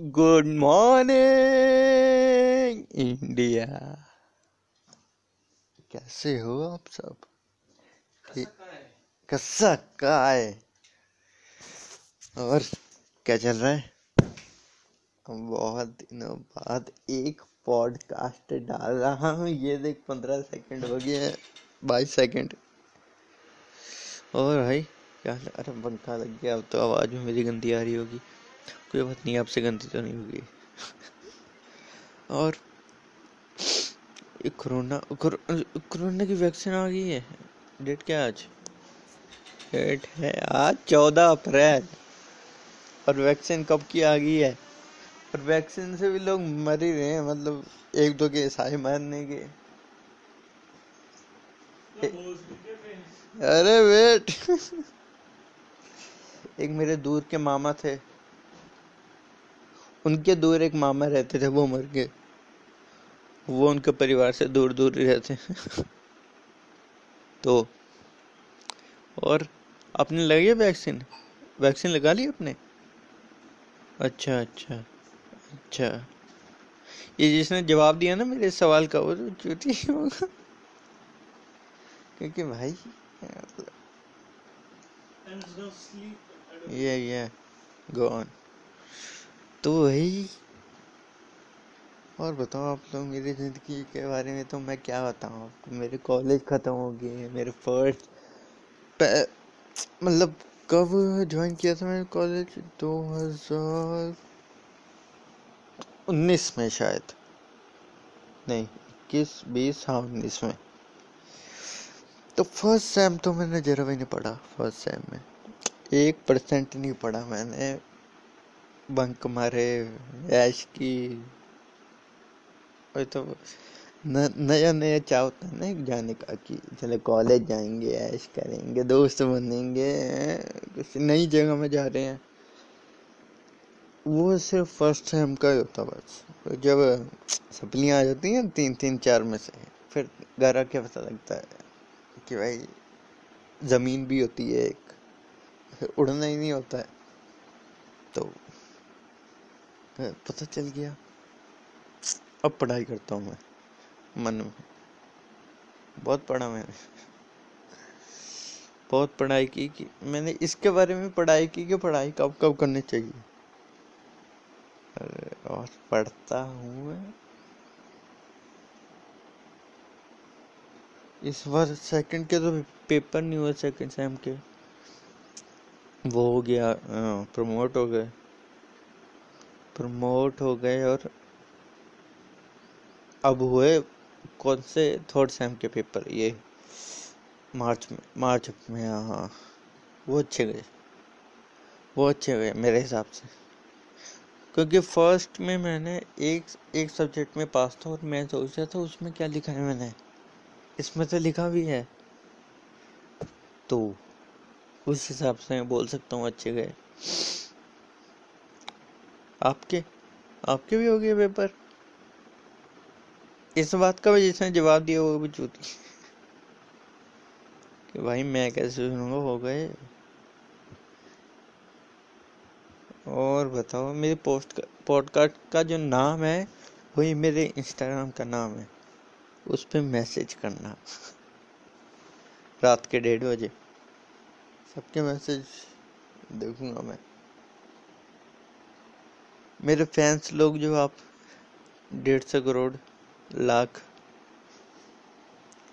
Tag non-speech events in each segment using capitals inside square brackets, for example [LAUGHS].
Good morning India कैसे हो आप सब? कैसा का है और क्या चल रहा है? बहुत दिनों बाद एक पॉडकास्ट डाल रहा हूँ। ये देख पंद्रह सेकंड हो गए बाईस सेकंड और भाई क्या अरे पंखा लग गया अब तो आवाज़ में मेरी गंदी आ रही होगी। कोई बात नहीं, आपसे गंदी तो नहीं होगी। और कोरोना कोरोना की वैक्सीन आ गई है। डेट क्या आज? डेट है आज चौदह अप्रैल। और वैक्सीन कब की आ गई है? और वैक्सीन से भी लोग मर ही रहे हैं मतलब एक दो के सारे मरने के। अरे वेट। [LAUGHS] एक मेरे दूर के मामा थे। उनके दूर एक मामा रहते थे वो मर गए। वो उनके परिवार से दूर दूर ही। रहते [LAUGHS] तो और आपने लगी वैक्सीन? वैक्सीन लगा ली आपने? अच्छा अच्छा अच्छा। ये जिसने जवाब दिया ना मेरे सवाल का वो तो चूती होगा। [LAUGHS] क्योंकि भाई ये ये गो ऑन तो वही और बताओ आप लोग मेरी ज़िंदगी के बारे में तो मैं क्या बताऊँ आपको? मेरे कॉलेज ख़त्म हो गए मेरे फ़र्स्ट मतलब कब ज्वाइन किया था मैंने कॉलेज दो हज़ार उन्नीस में शायद। नहीं, इक्कीस, बीस हाँ उन्नीस में। तो फ़र्स्ट सेम तो मैंने जरा भी नहीं पढ़ा फ़र्स्ट सेम में। एक परसेंट नहीं पढ़ा मैंने। बंक मारे, ऐश की। और तो नया नया चाह होता है ना जाने का कि चले कॉलेज जाएँगे, ऐश करेंगे, दोस्त बनेंगे किसी नई जगह में जा रहे हैं। वो सिर्फ़ फ़र्स्ट टाइम का ही होता बस। जब सपलियाँ आ जाती हैं तीन तीन, चार में से, फिर घर आके पता लगता है कि भाई, ज़मीन भी होती है एक, उड़ना ही नहीं होता है। तो पता चल गया। अब पढ़ाई करता हूँ मैं। मन में। बहुत पढ़ा मैंने। बहुत पढ़ाई की कि मैंने इसके बारे में पढ़ाई की कि पढ़ाई कब कब करनी चाहिए। अरे, और पढ़ता हूँ मैं। इस बार सेकंड के तो पेपर नहीं हुए सेकंड सेम के। वो हो गया प्रमोट हो गए। प्रमोट हो गए और अब हुए कौन से थर्ड सेम के पेपर, ये मार्च में मार्च में हाँ वो अच्छे गए, वो अच्छे गए मेरे हिसाब से। क्योंकि फ़र्स्ट में मैंने एक एक सब्जेक्ट में पास था और मैं सोच रहा था उसमें क्या लिखा है मैंने, इसमें तो लिखा भी है। तो उस हिसाब से मैं बोल सकता हूँ अच्छे गए। आपके आपके भी हो गए पेपर इस बात का भी जिसने जवाब दिया वो भी चूती कि भाई मैं कैसे सुनूँगा, हो गए। और बताओ, मेरे पोस्ट पॉडकास्ट का जो नाम है, वही मेरे इंस्टाग्राम का नाम है। उस पर मैसेज करना। रात के डेढ़ बजे। सबके मैसेज देखूँगा मैं। मेरे फैंस लोग जो आप, डेढ़ सौ करोड़, लाख,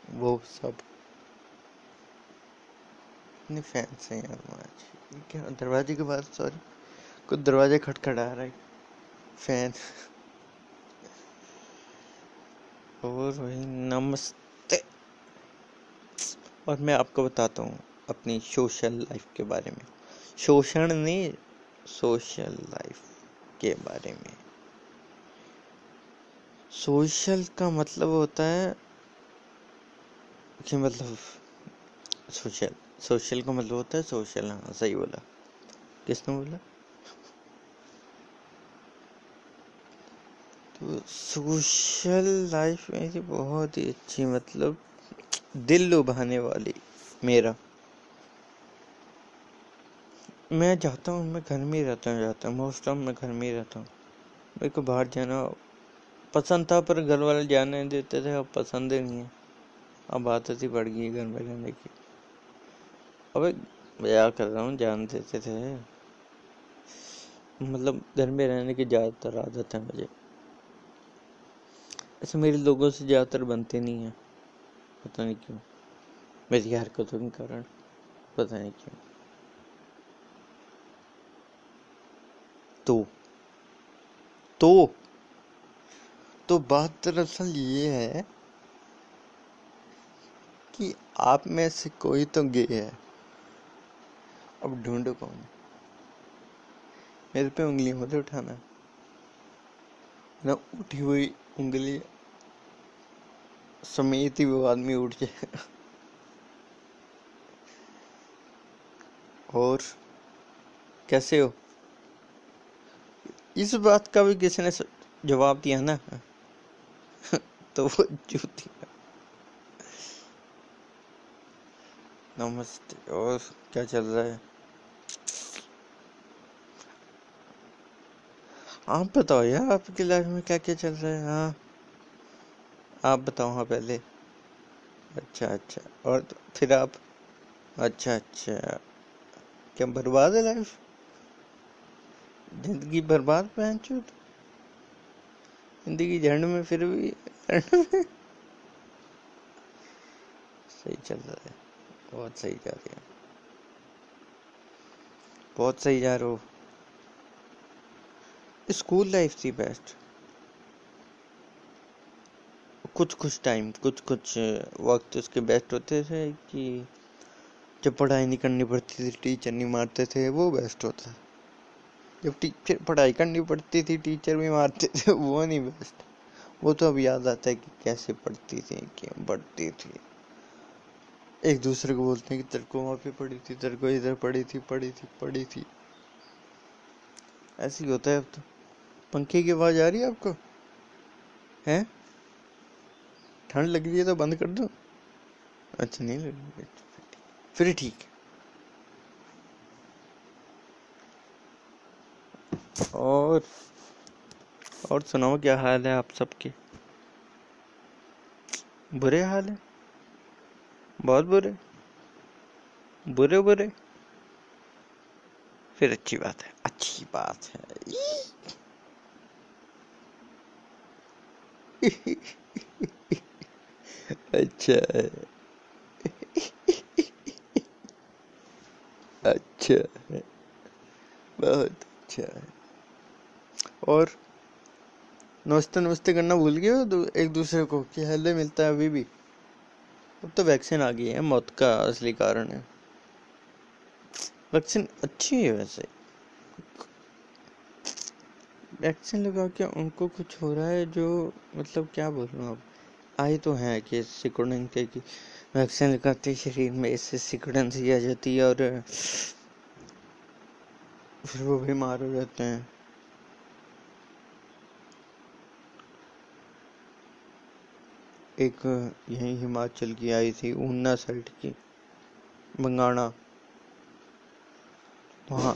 वो सब। इतने फैंस हैं यार क्या, दरवाजे के बाद सॉरी कुछ दरवाजे खटखटा रहा है। फ़ैन और वही, नमस्ते। और मैं आपको बताता हूँ अपनी सोशल लाइफ के बारे में। शोषण नहीं सोशल लाइफ के बारे में। सोशल का मतलब होता है कि मतलब सोशल सोशल का मतलब होता है सोशल हाँ सही बोला। किसने बोला? तो सोशल लाइफ मेरी बहुत ही अच्छी मतलब दिल लुभाने वाली, मेरा। मैं जाता हूँ, मैं घर में ही रहता हूँ, जाता हूँ मोस्ट ऑफ़ मैं घर में ही रहता हूँ। मेरे को बाहर जाना, पसंद था, पर घर वाले जाने देते थे, अब पसंद ही नहीं है। अब आदत ही बढ़ गई है घर में रहने की। अबे क्या कर रहा हूँ, जान देते थे। मतलब घर में रहने की ज़्यादातर आदत है मुझे। ऐसे मेरे लोगों से ज़्यादातर बनते नहीं है। पता नहीं क्यों। मेरी हरकतों के कारण, पता नहीं क्यों। तो तो तो बात दरअसल ये है कि आप में से कोई तो गे है। अब ढूंढो कौन। मेरे पे उंगली मत उठाना। ना उठी हुई उंगली समेत ही वो आदमी उठ जाएगा और कैसे हो? इस बात का भी किसी ने जवाब दिया ना? [LAUGHS] तो वो जूती नमस्ते, और क्या चल रहा है? आप बताओ यार, आपकी लाइफ में क्या क्या चल रहा है? हाँ। आप बताओ हाँ पहले। अच्छा अच्छा। और तो फिर आप? अच्छा अच्छा। क्या बर्बाद है लाइफ ज़िंदगी बर्बाद पहन चुत ज़िंदगी झंड में फिर भी सही चल रहा है। बहुत सही जा रही है। बहुत सही जा रहे हो। स्कूल लाइफ थी बेस्ट। कुछ कुछ टाइम, कुछ कुछ वक्त उसके बेस्ट होते थे कि जब पढ़ाई नहीं करनी पड़ती थी, टीचर नहीं मारते थे, वो बेस्ट होता। जब टीचर पढ़ाई करनी पड़ती थी टीचर भी मारते थे, वो नहीं बेस्ट वो तो अब याद आता है कि कैसे पढ़ती थी, क्यों पढ़ती थी. एक दूसरे को बोलते हैं कि तेरे को वहाँ पे पढ़ी थी, तेरे को इधर पढ़ी थी पढ़ी थी पढ़ी थी. ऐसे ही होता है अब तो. पंखे की आवाज़ आ रही है आपको? हैं? ठंड लग रही है तो बंद कर दो. अच्छा नहीं लग रही फिर ठीक और और सुनाओ, क्या हाल है आप सबके? बुरे हाल है? बहुत बुरे। बुरे बुरे। फिर अच्छी बात है। अच्छी बात है। अच्छा है। अच्छा है। बहुत अच्छा है। और नमस्ते नमस्ते करना भूल गए एक दूसरे को कि हेलो मिलता है अभी भी? अब तो वैक्सीन आ गई है, मौत का असली कारण है। वैक्सीन अच्छी है वैसे। वैक्सीन लगा के उनको कुछ हो रहा है जो मतलब क्या बोल अब? आई तो है कि सिकुड़न के कि वैक्सीन लगाते शरीर में इससे सिकुड़न सी आ जाती है और फिर वो बीमार हो जाते हैं। एक यही हिमाचल की आई थी, ऊना साइड की बंगाना वहाँ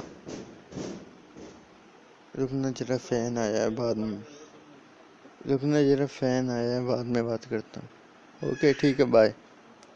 रुकना जरा फ़ैन आया है बाद में। रुकना जरा फ़ैन आया है, बाद में बात करता हूँ। ओके, ठीक है बाय